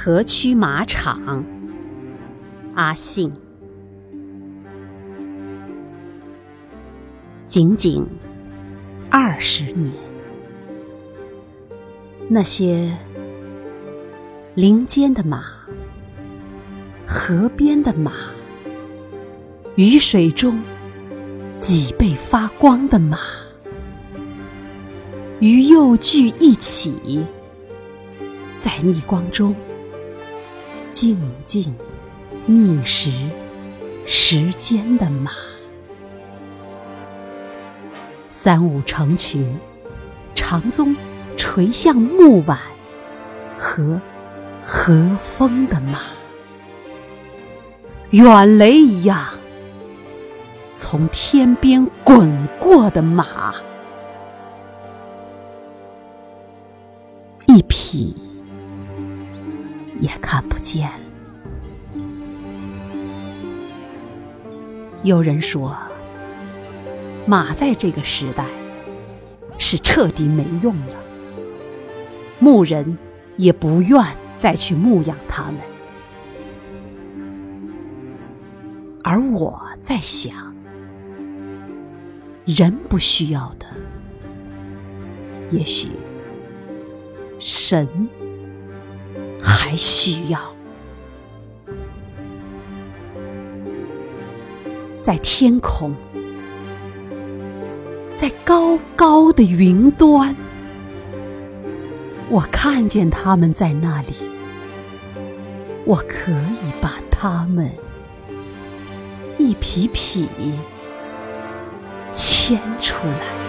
河曲马场，阿信。仅仅二十年，那些林间的马，河边的马，雨水中脊背发光的马，与幼聚一起，在逆光中静静逆时时间的马。三五成群，长鬃垂向木碗和和风的马，远雷一样从天边滚过的马，一匹也看不见。有人说。马在这个时代是彻底没用了，牧人也不愿再去牧养它们。而我在想，人不需要的，也许神还需要。在天空。在高高的云端，我看见他们在那里，我可以把他们一匹匹牵出来。